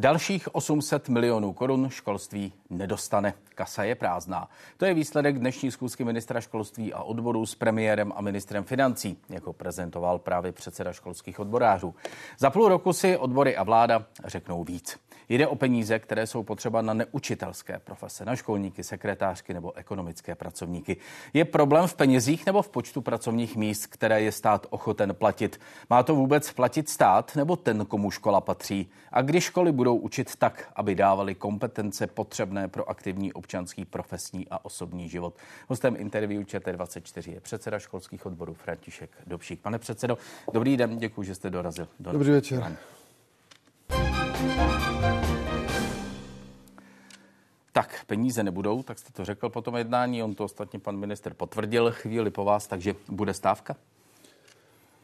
Dalších 800 milionů korun školství nedostane. Kasa je prázdná. To je výsledek dnešní schůzky ministra školství a odborů s premiérem a ministrem financí, jako prezentoval právě předseda školských odborářů. Za půl roku si odbory a vláda řeknou víc. Jde o peníze, které jsou potřeba na neučitelské profese, na školníky, sekretářky nebo ekonomické pracovníky. Je problém v penězích nebo v počtu pracovních míst, které je stát ochoten platit? Má to vůbec platit stát nebo ten, komu škola patří? A když školy budou učit tak, aby dávali kompetence potřebné pro aktivní občanský, profesní a osobní život. Hostem interview ČT24 je předseda školských odborů František Dobšík. Pane předsedo, dobrý den, děkuji, že jste dorazil. Do dobrý večer. Tak, peníze nebudou, tak jste to řekl po tom jednání, on to ostatně pan minister potvrdil chvíli po vás, takže bude stávka?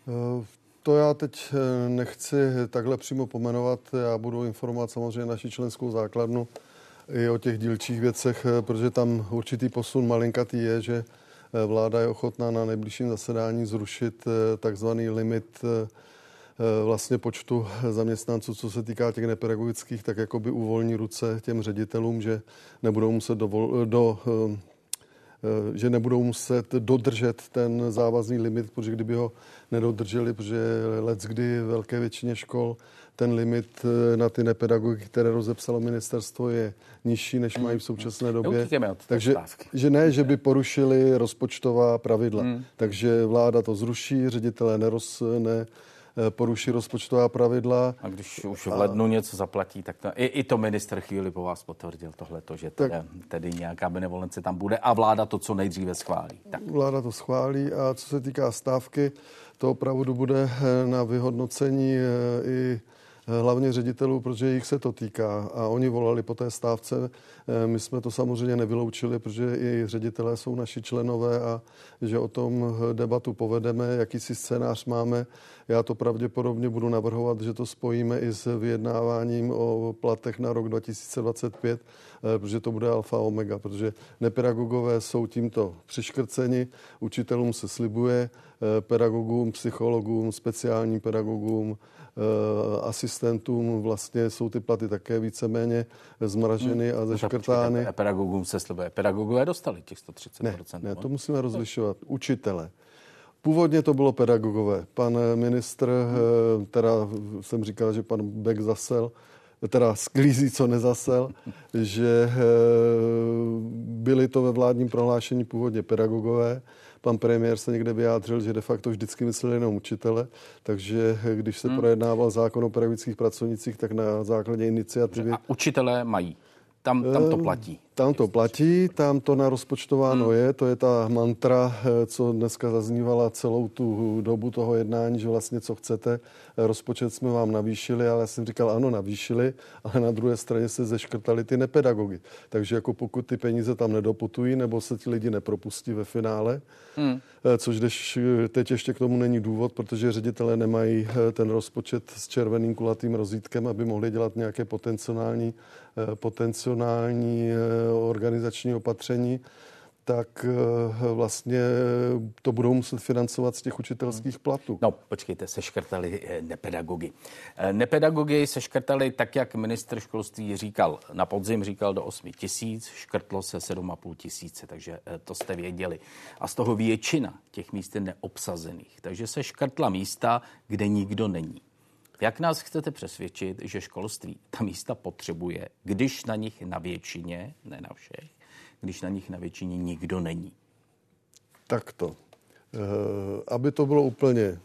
Uh, to já teď eh, nechci takhle přímo pomenovat. Já budu informovat samozřejmě naši členskou základnu i o těch dílčích věcech, eh, protože tam určitý posun malinkatý je, že eh, vláda je ochotná na nejbližším zasedání zrušit takzvaný limit vlastně počtu zaměstnanců, co se týká těch nepedagogických, tak jako by uvolní ruce těm ředitelům, že nebudou muset dovol, do Eh, že nebudou muset dodržet ten závazný limit, protože kdyby ho nedodrželi, protože let kdy velké většině škol ten limit eh, na ty nepedagogy, které rozepsalo ministerstvo, je nižší, než mají v současné době. Takže že ne, že by porušili rozpočtová pravidla. Hmm. Takže vláda to zruší, ředitelé neroz, ne, Eh, poruší rozpočtová pravidla. A když už v lednu a... něco zaplatí, tak to, i, i to minister chvíli po vás potvrdil tohleto, že tak, tedy nějaká benevolence tam bude a vláda to co nejdříve schválí. Tak. Vláda to schválí a co se týká stávky, to opravdu bude eh, na vyhodnocení eh, i hlavně ředitelů, protože jich se to týká a oni volali po té stávce. My jsme to samozřejmě nevyloučili, protože i ředitelé jsou naši členové a že o tom debatu povedeme, jaký si scénář máme. Já to pravděpodobně budu navrhovat, že to spojíme i s vyjednáváním o platech na rok 2025, eh, protože to bude alfa omega, protože nepedagogové jsou tímto přiškrceni, učitelům se slibuje, eh, pedagogům, psychologům, speciálním pedagogům, eh, asistentům vlastně jsou ty platy také víceméně zmraženy a no zeškrtány. Pedagogům se slibuje. Pedagogové dostali těch 130%. Ne, ne to musíme rozlišovat. Učitele. Původně to bylo pedagogové. Pan ministr, eh, teda jsem říkal, že pan Beck zasel, teda sklízí, co nezasel, že eh, byli to ve vládním prohlášení původně pedagogové. Pan premiér se někde vyjádřil, že de facto vždycky myslel jenom učitele, takže eh, když se hmm. projednával zákon o pedagogických pracovnicích, tak na základě iniciativy... A učitelé mají tam, tam to platí. Tam to platí, tam to narozpočtováno hmm. je, to je ta mantra, eh, co dneska zaznívala celou tu dobu toho jednání, že vlastně co chcete, rozpočet jsme vám navýšili, ale já jsem říkal, ano, navýšili, ale na druhé straně se zeškrtali ty nepedagogy. Takže jako pokud ty peníze tam nedoputují, nebo se ti lidi nepropustí ve finále, hmm. Eh, což když eh, teď ještě k tomu není důvod, protože ředitelé nemají ten rozpočet s červeným kulatým rozítkem, aby mohli dělat nějaké potenciální, potenciální organizační opatření, tak eh, vlastně to budou muset financovat z těch učitelských platů. No, počkejte, seškrtali eh, nepedagogy. Eh, nepedagogy seškrtali tak, jak ministr školství říkal. Na podzim říkal do 8 tisíc, škrtlo se 7,5 tisíce, takže to jste věděli. A z toho většina těch míst je neobsazených. Takže se škrtla místa, kde nikdo není. Jak nás chcete přesvědčit, že školství ta místa potřebuje, když na nich na většině, ne na všech, když na nich na většině nikdo není? Tak to. E, aby to bylo úplně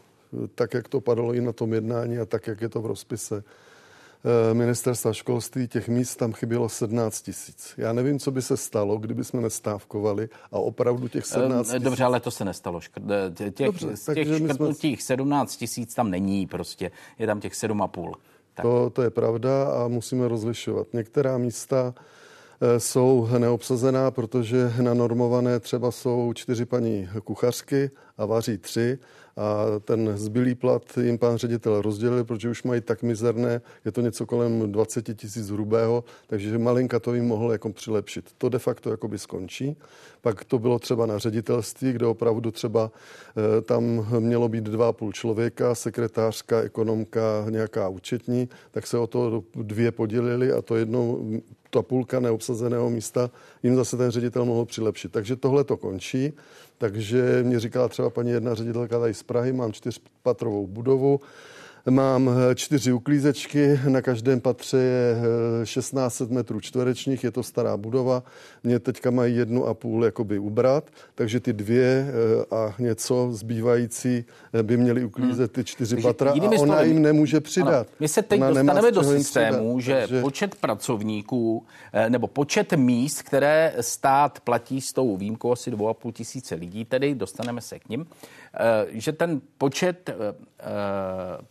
tak, jak to padalo i na tom jednání a tak, jak je to v rozpise, Eh, ministerstva školství, těch míst tam chybělo 17 tisíc. Já nevím, co by se stalo, kdyby jsme nestávkovali a opravdu těch 17 tisíc... Dobře, ale to se nestalo. Eh, těch, Dobře, z těch škrtnutích jsme... 17 tisíc tam není prostě. Je tam těch 7,5. To, to je pravda a musíme rozlišovat. Některá místa jsou neobsazená, protože na normované třeba jsou čtyři paní kuchařky a vaří tři a ten zbylý plat jim pán ředitel rozdělil, protože už mají tak mizerné, je to něco kolem 20 tisíc hrubého, takže malinka to jim mohl jako přilepšit. To de facto jakoby skončí. Pak to bylo třeba na ředitelství, kde opravdu třeba e, tam mělo být dva a půl člověka, sekretářka, ekonomka, nějaká účetní, tak se o to dvě podělili a to jednou ta půlka neobsazeného místa jim zase ten ředitel mohl přilepšit. Takže tohle to končí. Takže mě říkala třeba paní jedna ředitelka tady z Prahy, mám čtyřpatrovou budovu, Mám eh, čtyři uklízečky, na každém patře je 1600 eh, metrů čtverečních, je to stará budova. Mě teďka mají jednu a půl jakoby ubrat, takže ty dvě eh, a něco zbývající by měli uklízet ty čtyři takže patra a ona slovy, jim nemůže přidat. Ano, my se teď ona dostaneme do systému, že takže... počet pracovníků nebo počet míst, které stát platí s tou výjimkou asi 2,5 tisíce lidí, tedy dostaneme se k ním, že ten počet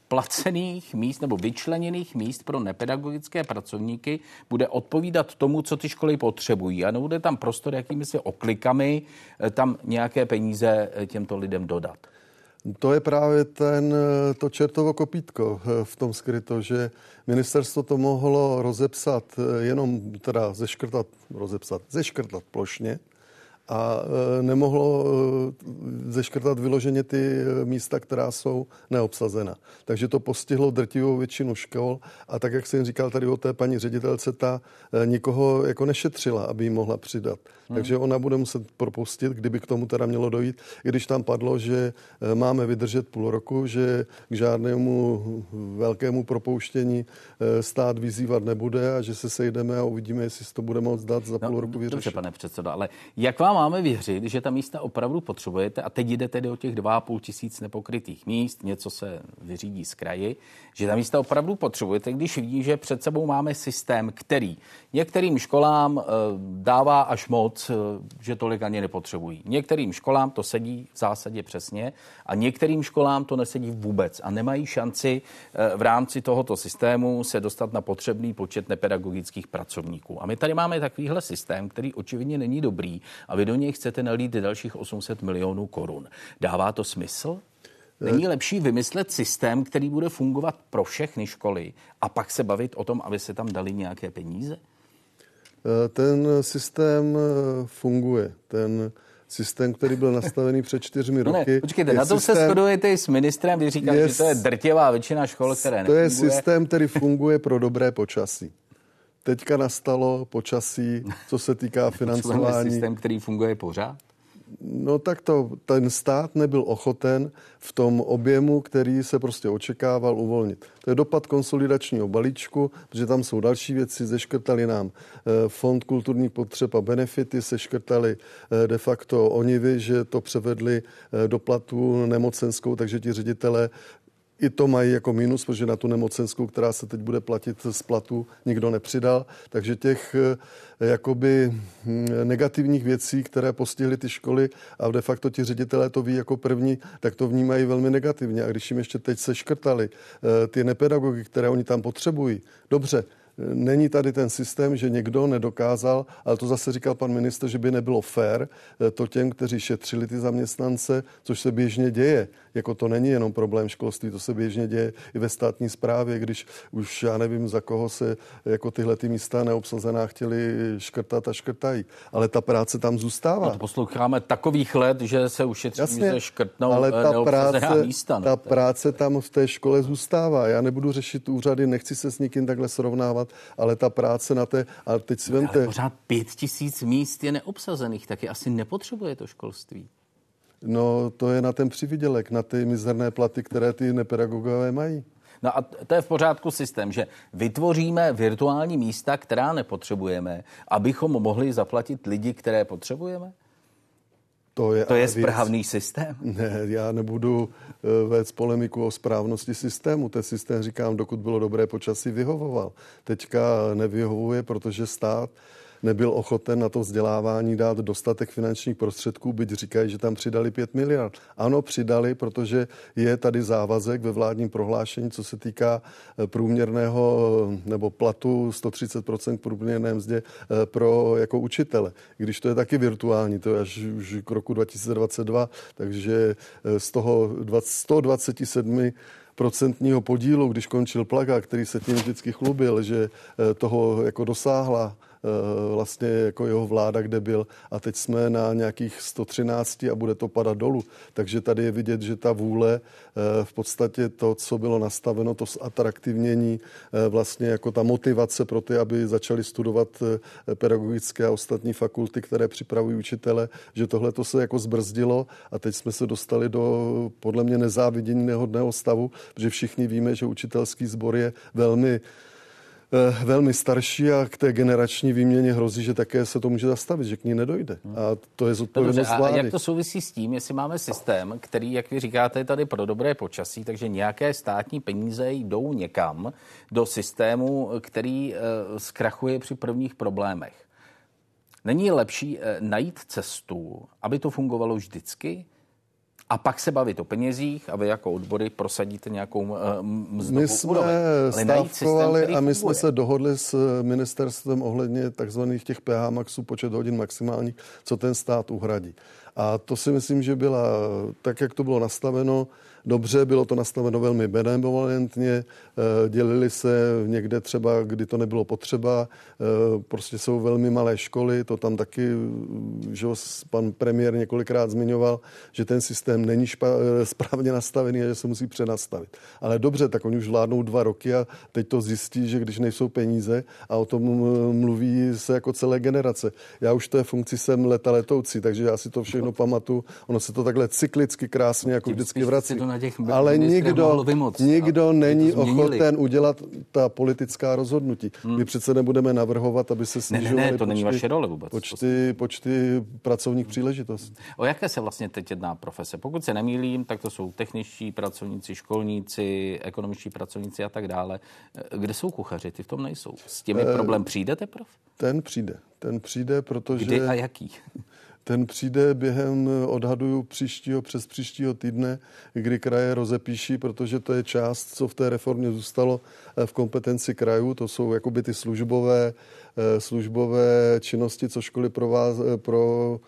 placených míst nebo vyčleněných míst pro nepedagogické pracovníky bude odpovídat tomu, co ty školy potřebují. A nebude tam prostor, jakými se oklikami eh, tam nějaké peníze eh, těmto lidem dodat. To je právě ten, eh, to čertovo kopítko v tom skryto, že ministerstvo to mohlo rozepsat jenom, teda zeškrtat, rozepsat, zeškrtat plošně, a e, nemohlo e, zeškrtat vyloženě ty e, místa, která jsou neobsazena. Takže to postihlo drtivou většinu škol a tak, jak jsem říkal tady o té paní ředitelce, ta nikoho jako nešetřila, aby jí mohla přidat. Hmm. Takže ona bude muset propustit, kdyby k tomu teda mělo dojít, i když tam padlo, že máme vydržet půl roku, že k žádnému velkému propouštění stát vyzývat nebude a že se sejdeme a uvidíme, jestli to bude moct dát za no, půl roku vyřešit. Dobře, pane předsedo, ale jak vám máme věřit, že ta místa opravdu potřebujete a teď jde tedy o těch 2,5 tisíc nepokrytých míst, něco se vyřídí z kraji, že ta místa opravdu potřebujete, když vidí, že před sebou máme systém, který některým školám eh, dává až moc, eh, že tolik ani nepotřebují. Některým školám to sedí v zásadě přesně a některým školám to nesedí vůbec a nemají šanci eh, v rámci tohoto systému se dostat na potřebný počet nepedagogických pracovníků. A my tady máme takovýhle systém, který očividně není dobrý a vy do něj chcete nalít dalších 800 milionů korun. Dává to smysl? Není lepší vymyslet systém, který bude fungovat pro všechny školy a pak se bavit o tom, aby se tam dali nějaké peníze? Eh, ten systém eh, funguje. Ten systém, který byl nastavený před čtyřmi roky. No ne, počkejte, na tom systém, se shodujete i s ministrem, vy říkáte, je, že to je drtivá většina škol, které To nefunguje. je systém, který funguje pro dobré počasí. Teďka nastalo počasí, co se týká financování. systém, který funguje pořád? No tak to, ten stát nebyl ochoten v tom objemu, který se prostě očekával, uvolnit. To je dopad konsolidačního balíčku, protože tam jsou další věci, zeškrtali nám eh, fond kulturních potřeb a benefity, seškrtali eh, de facto onivy, že to převedli eh, do platu nemocenskou, takže ti ředitelé i to mají jako minus, protože na tu nemocenskou, která se teď bude platit z platu, nikdo nepřidal. Takže těch eh, jakoby hm, negativních věcí, které postihly ty školy a de facto ti ředitelé to ví jako první, tak to vnímají velmi negativně. A když jim ještě teď se škrtali eh, ty nepedagogy, které oni tam potřebují, dobře, Není tady ten systém, že někdo nedokázal, ale to zase říkal pan minister, že by nebylo fér eh, to těm, kteří šetřili ty zaměstnance, což se běžně děje. Jako to není jenom problém školství, to se běžně děje i ve státní správě, když už já nevím, za koho se jako tyhle ty místa neobsazená chtěli škrtat a škrtají. Ale ta práce tam zůstává. No to posloucháme takových let, že se ušetří, Jasně, že škrtnou ale eh, ta práce, místa. No. Ta práce tam v té škole zůstává. Já nebudu řešit úřady, nechci se s nikým takhle srovnávat, ale ta práce na té, ale teď si vemte... Ale pořád pět tisíc míst je neobsazených, taky asi nepotřebuje to školství. No to je na ten přivydělek, na ty mizerné platy, které ty nepedagogové mají. No a to je v pořádku systém, že vytvoříme virtuální místa, která nepotřebujeme, abychom mohli zaplatit lidi, které potřebujeme? To je, to je správný věc. systém? Ne, já nebudu uh, vést polemiku o správnosti systému. Ten systém, říkám, dokud bylo dobré počasí, vyhovoval. Teďka nevyhovuje, protože stát nebyl ochoten na to vzdělávání dát dostatek finančních prostředků, byť říkají, že tam přidali 5 miliard. Ano, přidali, protože je tady závazek ve vládním prohlášení, co se týká eh, průměrného nebo platu 130% průměrné mzdě pro jako učitele. Když to je taky virtuální, to je až už k roku 2022, takže z toho 127 procentního podílu, když končil Plaga, který se tím vždycky chlubil, že toho jako dosáhla vlastně jako jeho vláda, kde byl a teď jsme na nějakých 113 a bude to padat dolů. Takže tady je vidět, že ta vůle eh, v podstatě to, co bylo nastaveno, to zatraktivnění, eh, vlastně jako ta motivace pro ty, aby začali studovat pedagogické a ostatní fakulty, které připravují učitele, že tohle to se jako zbrzdilo a teď jsme se dostali do podle mě nezávidění nehodného stavu, protože všichni víme, že učitelský sbor je velmi Eh, velmi starší a k té generační výměně hrozí, že také se to může zastavit, že k ní nedojde. A to je zodpovědnost no vlády. A jak to souvisí s tím, jestli máme systém, který, jak vy říkáte, je tady pro dobré počasí, takže nějaké státní peníze jdou někam do systému, který uh, zkrachuje při prvních problémech. Není lepší uh, najít cestu, aby to fungovalo vždycky? A pak se bavit o penězích a vy jako odbory prosadíte nějakou uh, mzdovou My jsme stávkovali a my jsme se dohodli s ministerstvem ohledně takzvaných těch PH maxů, počet hodin maximálních, co ten stát uhradí. A to si myslím, že byla, tak jak to bylo nastaveno, dobře, bylo to nastaveno velmi benevolentně, eh, dělili se někde třeba, kdy to nebylo potřeba, eh, prostě jsou velmi malé školy, to tam taky, že pan premiér několikrát zmiňoval, že ten systém není špa, eh, správně nastavený a že se musí přenastavit. Ale dobře, tak oni už vládnou dva roky a teď to zjistí, že když nejsou peníze a o tom mluví se jako celé generace. Já už té funkci jsem leta letoucí, takže já si to všechno pamatuju. Ono se to takhle cyklicky krásně jako vždycky vrací na těch Ale nikdo, nikdo není ochoten udělat ta politická rozhodnutí. Hmm. My přece nebudeme navrhovat, aby se snižovaly ne, ne, ne, to počty, není vaše role vůbec. Počty, počty pracovních příležitostí. O jaké se vlastně teď jedná profese? Pokud se nemýlím, tak to jsou techničtí pracovníci, školníci, ekonomičtí pracovníci a tak dále. Kde jsou kuchaři? Ty v tom nejsou. S těmi eh, problém přijdete, prof? Ten přijde. Ten přijde, protože... Kdy a jaký? Ten přijde během, odhaduju, příštího, přes příštího týdne, kdy kraje rozepíší, protože to je část, co v té reformě zůstalo eh, v kompetenci krajů, to jsou jakoby ty službové, eh, službové činnosti, co školy pro, vás, eh, pro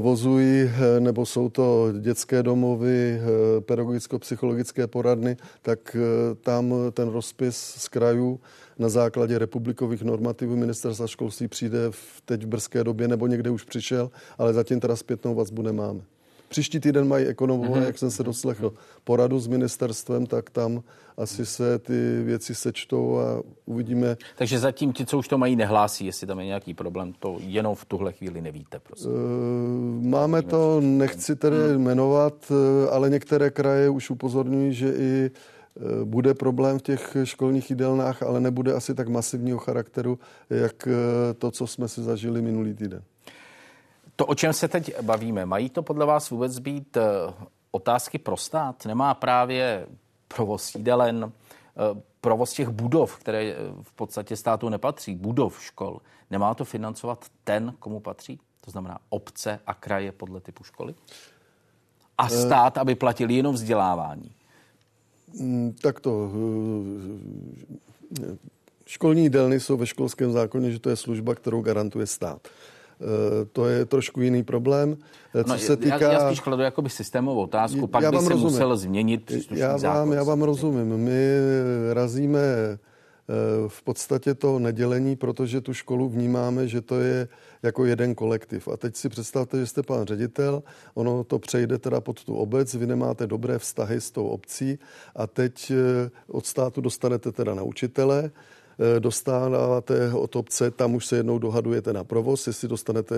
vozují, nebo jsou to dětské domovy, pedagogicko-psychologické poradny, tak tam ten rozpis z krajů na základě republikových normativů ministerstva školství přijde v, teď v brzké době nebo někde už přišel, ale zatím teda zpětnou vazbu nemáme. Příští týden mají ekonomové, mm-hmm. jak jsem se doslechl, poradu s ministerstvem, tak tam asi se ty věci sečtou a uvidíme. Takže zatím ti, co už to mají, nehlásí, jestli tam je nějaký problém, to jenom v tuhle chvíli nevíte, prosím. Uh, máme to, nechci tedy hmm. jmenovat, eh, ale některé kraje už upozorňují, že i Eh, bude problém v těch školních jídelnách, ale nebude asi tak masivního charakteru, jak eh, to, co jsme si zažili minulý týden. To, o čem se teď bavíme, mají to podle vás vůbec být eh, otázky pro stát? Nemá právě provoz jídelen, provoz těch budov, které v podstatě státu nepatří, budov škol, nemá to financovat ten, komu patří? To znamená obce a kraje podle typu školy? A stát, aby platil jenom vzdělávání? Mm, tak to. Eh, školní jídelny jsou ve školském zákoně, že to je služba, kterou garantuje stát. Eh, to je trošku jiný problém. Eh, co no, se týká... Já, já spíš kladu jakoby systémovou otázku, pak já by se rozumím. musel změnit já vám, zákon. Já vám rozumím. My razíme v podstatě to nedělení, protože tu školu vnímáme, že to je jako jeden kolektiv. A teď si představte, že jste pan ředitel, ono to přejde teda pod tu obec, vy nemáte dobré vztahy s tou obcí a teď eh, od státu dostanete teda na učitele, Eh, dostáváte od obce, tam už se jednou dohadujete na provoz, jestli dostanete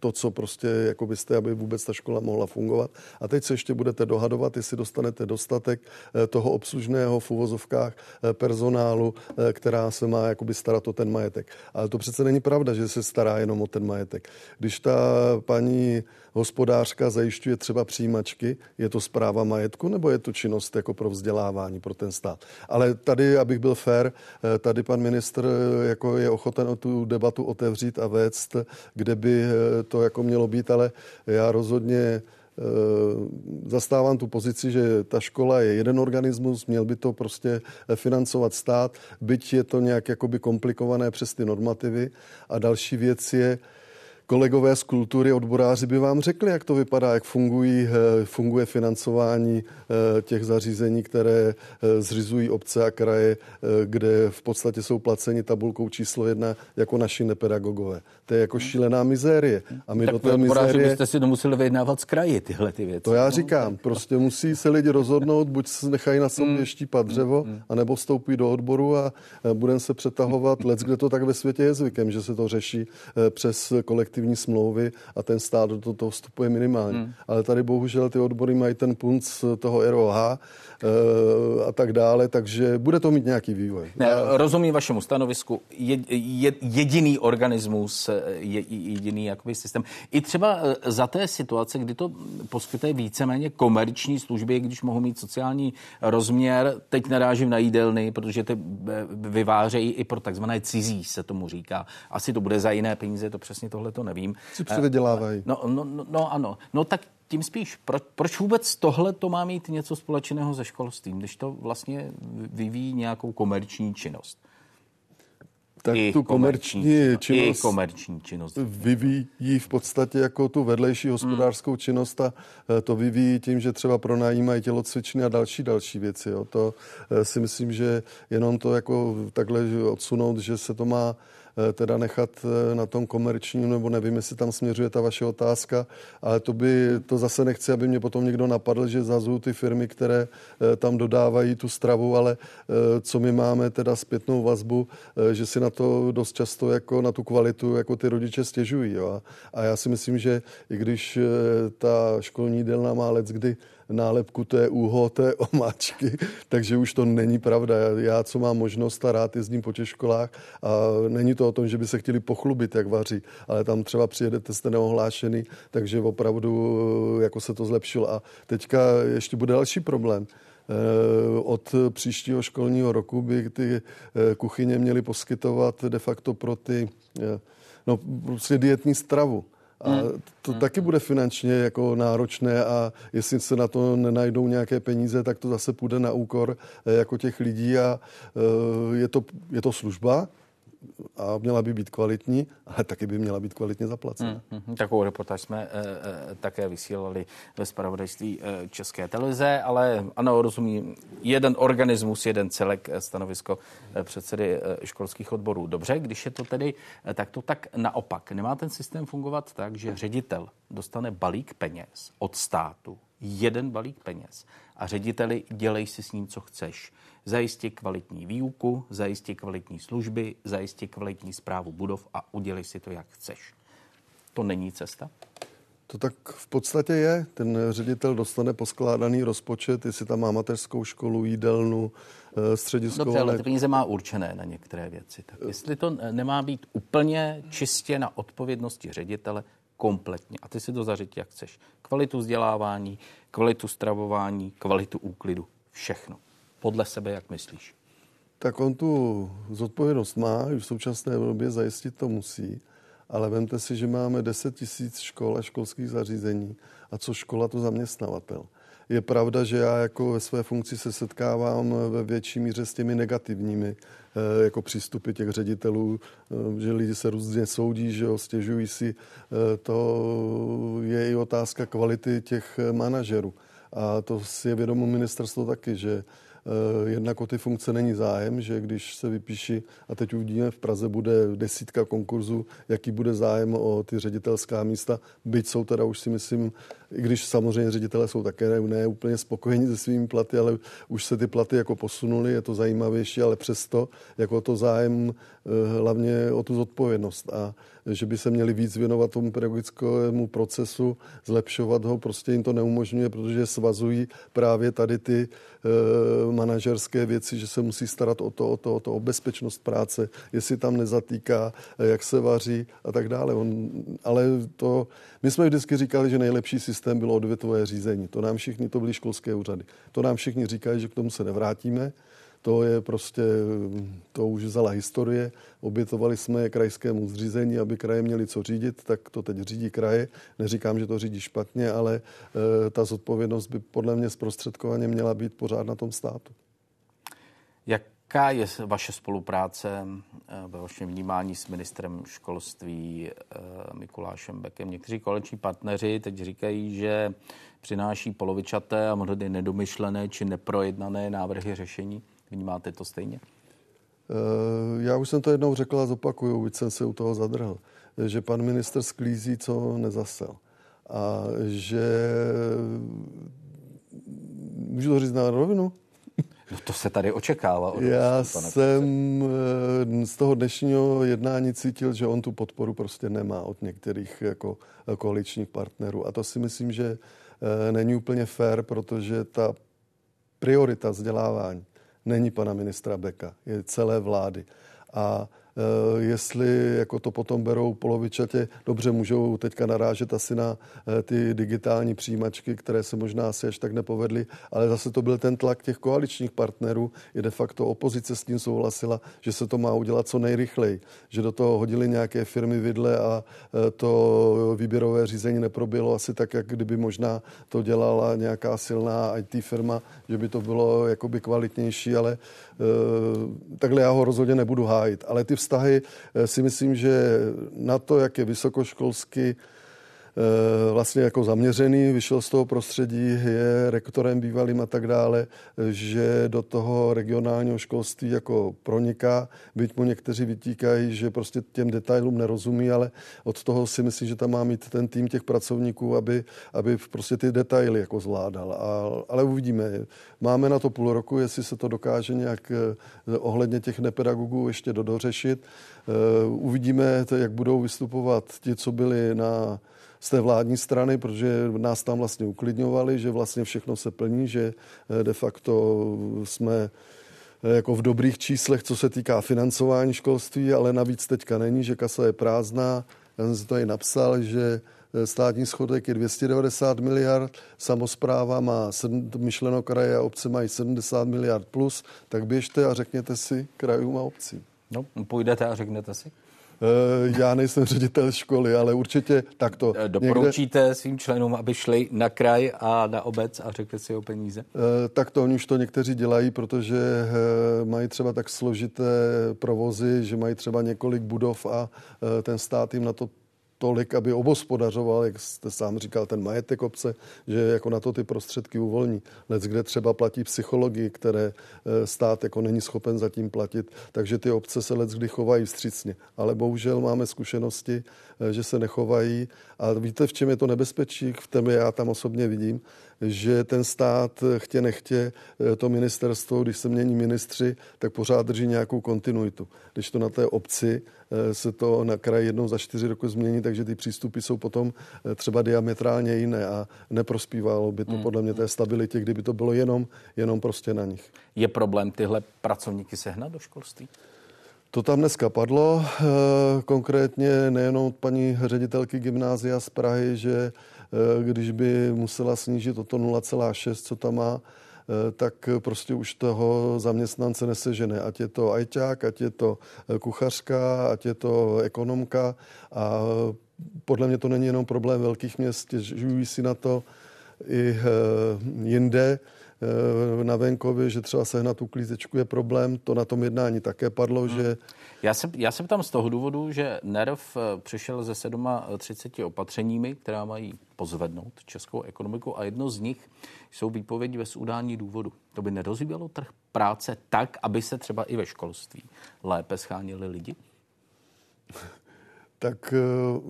to, co prostě jako byste, aby vůbec ta škola mohla fungovat. A teď se ještě budete dohadovat, jestli dostanete dostatek eh, toho obslužného v uvozovkách eh, personálu, která se má jakoby starat o ten majetek. Ale to přece není pravda, že se stará jenom o ten majetek. Když ta paní hospodářka zajišťuje třeba přijímačky, je to zpráva majetku nebo je to činnost jako pro vzdělávání pro ten stát. Ale tady, abych byl fair, eh, tady pan ministr eh, jako je ochoten tu debatu otevřít a vést, kde by to jako mělo být, ale já rozhodně zastávám tu pozici, že ta škola je jeden organismus, měl by to prostě financovat stát, byť je to nějak jakoby komplikované přes ty normativy. A další věc je, kolegové z kultury, odboráři by vám řekli, jak to vypadá, jak fungují, eh, funguje financování eh, těch zařízení, které eh, zřizují obce a kraje, kde v podstatě jsou placeni tabulkou číslo jedna jako naši nepedagogové. To je jako šílená mizérie. A my tak do té mizérie... byste si to museli vyjednávat z kraji, tyhle ty věci. To já no, říkám. Prostě musí se lidi rozhodnout, buď se nechají na sobě mm. štípat dřevo, mm. anebo vstoupí do odboru a budeme se přetahovat. Lec, kde to tak ve světě je zvykem, že se to řeší přes kolektivní kolektivní smlouvy a ten stát do toho vstupuje minimálně. Hmm. Ale tady bohužel ty odbory mají ten punc toho ROH e, eh, a tak dále, takže bude to mít nějaký vývoj. Ne, rozumím vašemu stanovisku. Je, je, jediný organismus, eh, je, jediný jakoby systém. I třeba eh, za té situace, kdy to poskytuje víceméně komerční služby, když mohou mít sociální rozměr, teď narážím na jídelny, protože ty vyvářejí i pro takzvané cizí, se tomu říká. Asi to bude za jiné peníze, to přesně tohle to nevím. Si přivydělávají. No, no, no, no ano. No tak tím spíš, proč, proč vůbec tohle to má mít něco společného se školstvím, když to vlastně vyvíjí nějakou komerční činnost? tak I tu komerční, komerční činnost, i komerční činnost vyvíjí v podstatě jako tu vedlejší hospodářskou hmm. činnost a eh, to vyvíjí tím, že třeba pronajímají tělocvičny a další další věci. Jo. To eh, si myslím, že jenom to jako takhle odsunout, že se to má Eh, teda nechat eh, na tom komerčním, nebo nevím, jestli tam směřuje ta vaše otázka, ale to by, to zase nechci, aby mě potom někdo napadl, že zazují ty firmy, které eh, tam dodávají tu stravu, ale co my máme teda zpětnou vazbu, že si na to dost často jako na tu kvalitu jako ty rodiče stěžují. Jo? A já si myslím, že i když ta školní jídelna má let, kdy nálepku té úho, té omáčky, takže už to není pravda. Já, co mám možnost a rád jezdím po těch školách a není to o tom, že by se chtěli pochlubit, jak vaří, ale tam třeba přijedete, jste neohlášený, takže opravdu jako se to zlepšilo. A teďka ještě bude další problém eh, od příštího školního roku by ty eh, kuchyně měly poskytovat de facto pro ty eh, no, prostě dietní stravu. A hmm. to hmm. taky bude finančně jako náročné a jestli se na to nenajdou nějaké peníze, tak to zase půjde na úkor eh, jako těch lidí a eh, je to, je to služba, a měla by být kvalitní, ale taky by měla být kvalitně zaplacena. Hmm, hmm, takovou reportáž jsme e, také vysílali ve spravodajství e, České televize, ale ano, rozumím, jeden organismus, jeden celek stanovisko e, předsedy e, školských odborů. Dobře, když je to tedy e, takto, tak naopak. Nemá ten systém fungovat tak, že ředitel dostane balík peněz od státu, jeden balík peněz a řediteli dělej si s ním, co chceš zajistí kvalitní výuku, zajistí kvalitní služby, zajistí kvalitní zprávu budov a udělej si to, jak chceš. To není cesta? To tak v podstatě je. Ten ředitel dostane poskládaný rozpočet, jestli tam má mateřskou školu, jídelnu, eh, střediskovou. Dobře, ale ty peníze má určené na některé věci. Tak jestli to nemá být úplně čistě na odpovědnosti ředitele, kompletně. A ty si to zařiď, jak chceš. Kvalitu vzdělávání, kvalitu stravování, kvalitu úklidu. Všechno podle sebe, jak myslíš? Tak on tu zodpovědnost má, v současné době zajistit to musí, ale vemte si, že máme 10 tisíc škol a školských zařízení a co škola, to zaměstnavatel. Je pravda, že já jako ve své funkci se setkávám ve větší míře s těmi negativními eh, jako přístupy těch ředitelů, eh, že lidi se různě soudí, že jo, stěžují si. Eh, to je i otázka kvality těch manažerů. A to si je vědomo ministerstvo taky, že jednak o ty funkce není zájem, že když se vypíši, a teď uvidíme, v Praze bude desítka konkurzů, jaký bude zájem o ty ředitelská místa, byť jsou teda už si myslím, i když samozřejmě ředitelé jsou také ne, úplně spokojení se svými platy, ale už se ty platy jako posunuly, je to zajímavější, ale přesto jako to zájem eh, hlavně o tu zodpovědnost a že by se měli víc věnovat tomu pedagogickému procesu, zlepšovat ho, prostě jim to neumožňuje, protože svazují právě tady ty e, manažerské věci, že se musí starat o to, o to, o to, o bezpečnost práce, jestli tam nezatýká, jak se vaří a tak dále. On, ale to, my jsme vždycky říkali, že nejlepší systém bylo odvětové řízení. To nám všichni, to byly školské úřady. To nám všichni říkají, že k tomu se nevrátíme. To je prostě, to už vzala historie. Obětovali jsme je krajskému zřízení, aby kraje měli co řídit, tak to teď řídí kraje. Neříkám, že to řídí špatně, ale e, ta zodpovědnost by podle mě zprostředkovaně měla být pořád na tom státu. Jaká je vaše spolupráce eh, ve vašem vnímání s ministrem školství eh, Mikulášem Bekem? Někteří koleční partneři teď říkají, že přináší polovičaté a mnohdy nedomyšlené či neprojednané návrhy řešení. Vnímáte to stejně? Eh, já už jsem to jednou řekl a zopakuju, už jsem se u toho zadrhl, že pan minister sklízí, co nezasel. A že můžu to říct na rovinu? No to se tady očekává. Já vás, jsem eh, z toho dnešního jednání cítil, že on tu podporu prostě nemá od některých jako koaličních partnerů. A to si myslím, že eh, není úplně fair, protože ta priorita vzdělávání není pana ministra Beka, je celé vlády. A Eh, jestli jako to potom berou polovičatě, dobře můžou teďka narážet asi na eh, ty digitální přijímačky, které se možná asi až tak nepovedly, ale zase to byl ten tlak těch koaličních partnerů, je de facto opozice s tím souhlasila, že se to má udělat co nejrychleji, že do toho hodili nějaké firmy vidle a eh, to výběrové řízení neproběhlo asi tak, jak kdyby možná to dělala nějaká silná IT firma, že by to bylo jakoby kvalitnější, ale takhle já ho rozhodně nebudu hájit. Ale ty vztahy eh, si myslím, že na to, jak je vysokoškolsky vlastně jako zaměřený, vyšel z toho prostředí, je rektorem bývalým a tak dále, že do toho regionálního školství jako proniká, byť mu někteří vytíkají, že prostě těm detailům nerozumí, ale od toho si myslím, že tam má mít ten tým těch pracovníků, aby, aby prostě ty detaily jako zvládal. A, ale uvidíme. Máme na to půl roku, jestli se to dokáže nějak eh, ohledně těch nepedagogů ještě dodořešit. Eh, uvidíme, jak budou vystupovat ti, co byli na z té vládní strany, protože nás tam vlastně uklidňovali, že vlastně všechno se plní, že eh, de facto jsme eh, jako v dobrých číslech, co se týká financování školství, ale navíc teďka není, že kasa je prázdná. Já jsem si to i napsal, že eh, státní schodek je 290 miliard, samozpráva má, myšleno kraje a obce mají 70 miliard plus, tak běžte a řekněte si krajům a obcím. No, půjdete a řeknete si? Eh, já nejsem ředitel školy, ale určitě takto. Eh, doporučíte někde... svým členům, aby šli na kraj a na obec a řekli si o peníze? Eh, tak to oni už to někteří dělají, protože mají třeba tak složité provozy, že mají třeba několik budov a ten stát jim na to tolik, aby obospodařoval, jak jste sám říkal, ten majetek obce, že jako na to ty prostředky uvolní. Lec, kde třeba platí psychologii, které eh, stát jako není schopen zatím platit, takže ty obce se lec kdy chovají vstřícně. Ale bohužel máme zkušenosti, eh, že se nechovají. A víte, v čem je to nebezpečí? V tom já tam osobně vidím, že ten stát eh, chtě nechtě, to ministerstvo, když se mění ministři, tak pořád drží nějakou kontinuitu. Když to na té obci se to na kraji jednou za čtyři roky změní, takže ty přístupy jsou potom eh, třeba diametrálně jiné a neprospívalo by to hmm. podle mě té stabilitě, kdyby to bylo jenom, jenom prostě na nich. Je problém tyhle pracovníky sehnat do školství? To tam dneska padlo, eh, konkrétně nejenom od paní ředitelky gymnázia z Prahy, že eh, když by musela snížit o to 0,6, co tam má, Eh, tak prostě už toho zaměstnance nesežene. Ať je to ajťák, ať je to eh, kuchařka, ať je to ekonomka. A podle mě to není jenom problém velkých měst, žijí si na to i eh, jinde na venkově, že třeba sehnat uklízečku je problém. To na tom jednání také padlo, hmm. že... Já se, já se ptám z toho důvodu, že NERV přišel se 37 opatřeními, která mají pozvednout českou ekonomiku a jedno z nich jsou výpovědi bez udání důvodu. To by nerozvíjelo trh práce tak, aby se třeba i ve školství lépe schánili lidi? Tak eh,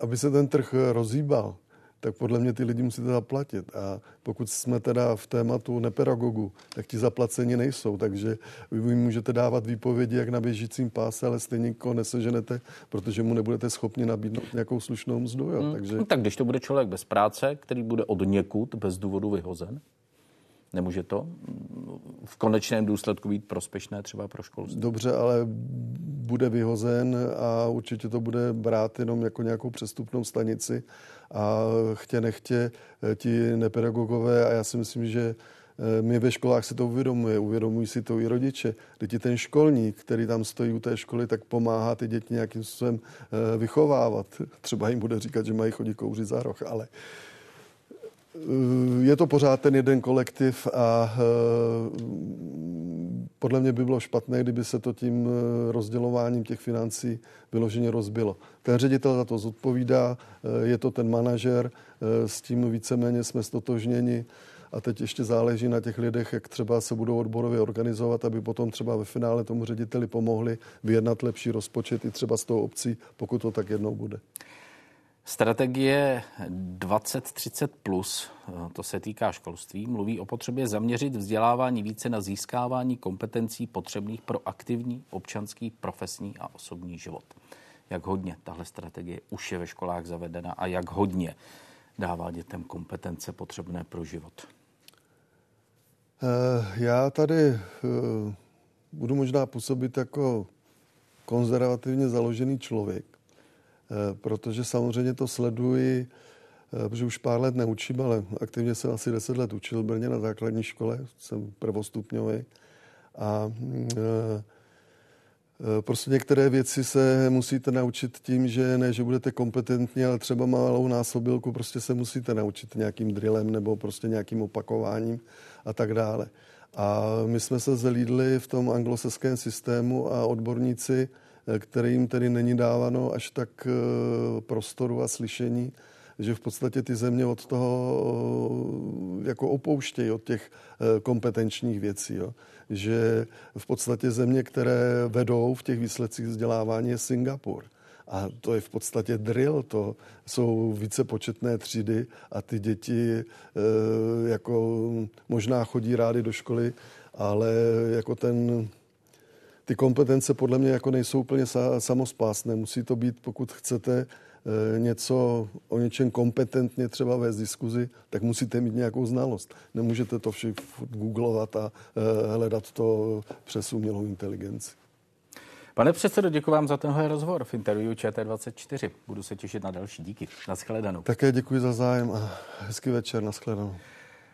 aby se ten trh rozhýbal, tak podle mě ty lidi musíte zaplatit. A pokud jsme teda v tématu nepedagogu, tak ti zaplaceni nejsou. Takže vy můžete dávat výpovědi jak na běžícím páse, ale stejně nikoho neseženete, protože mu nebudete schopni nabídnout nějakou slušnou mzdu. Jo. Hmm. Takže... No, tak když to bude člověk bez práce, který bude od někud bez důvodu vyhozen? Nemůže to v konečném důsledku být prospěšné třeba pro školství? Dobře, ale bude vyhozen a určitě to bude brát jenom jako nějakou přestupnou stanici a chtě nechtě eh, ti nepedagogové a já si myslím, že eh, my ve školách si to uvědomuje, uvědomují si to i rodiče. Teď ten školník, který tam stojí u té školy, tak pomáhá ty děti nějakým způsobem eh, vychovávat. Třeba jim bude říkat, že mají chodit kouřit za roh, ale je to pořád ten jeden kolektiv a podle mě by bylo špatné, kdyby se to tím rozdělováním těch financí vyloženě rozbilo. Ten ředitel za to zodpovídá, eh, je to ten manažer, eh, s tím víceméně jsme stotožněni a teď ještě záleží na těch lidech, jak třeba se budou odborově organizovat, aby potom třeba ve finále tomu řediteli pomohli vyjednat lepší rozpočet i třeba z toho obcí, pokud to tak jednou bude. Strategie 2030 plus, to se týká školství, mluví o potřebě zaměřit vzdělávání více na získávání kompetencí potřebných pro aktivní občanský, profesní a osobní život jak hodně tahle strategie už je ve školách zavedena a jak hodně dává dětem kompetence potřebné pro život? Eh, já tady eh, budu možná působit jako konzervativně založený člověk, protože samozřejmě to sleduji, protože už pár let neučím, ale aktivně jsem asi deset let učil v Brně na základní škole, jsem prvostupňový. A Eh, prostě některé věci se musíte naučit tím, že ne, že budete kompetentní, ale třeba malou násobilku prostě se musíte naučit nějakým drillem nebo prostě nějakým opakováním a tak dále. A my jsme se zelídli v tom anglosaském systému a odborníci, eh, kterým tedy není dávano až tak eh, prostoru a slyšení, že v podstatě ty země od toho jako opouštějí od těch kompetenčních věcí. Jo že v podstatě země, které vedou v těch výsledcích vzdělávání, je Singapur. A to je v podstatě drill, to jsou více početné třídy a ty děti jako možná chodí rády do školy, ale jako ten, ty kompetence podle mě jako nejsou úplně samospásné. Musí to být, pokud chcete Eh, něco o něčem kompetentně třeba vést diskuzi, tak musíte mít nějakou znalost. Nemůžete to vše googlovat a eh, hledat to přes umělou inteligenci. Pane předsedo, děkuji vám za tenhle rozhovor v interview ČT24. Budu se těšit na další díky. Naschledanou. Také děkuji za zájem a hezký večer. Naschledanou.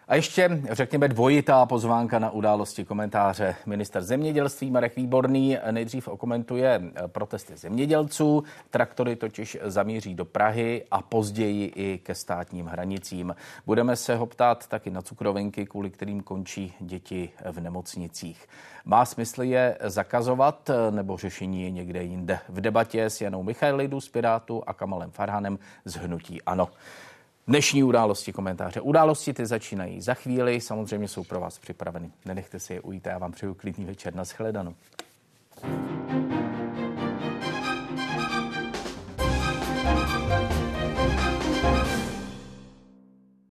A ještě, řekněme, dvojitá pozvánka na události komentáře. Minister zemědělství Marek Výborný nejdřív okomentuje protesty zemědělců. Traktory totiž zamíří do Prahy a později i ke státním hranicím. Budeme se ho ptát taky na cukrovinky, kvůli kterým končí děti v nemocnicích. Má smysl je zakazovat, nebo řešení je někde jinde? V debatě s Janou Michailidou z Pirátu a Kamalem Farhanem z Hnutí Ano. Dnešní události komentáře. Události ty začínají za chvíli, samozřejmě jsou pro vás připraveny. Nenechte si je ujít a já vám přeju klidný večer. Naschledanou. thank you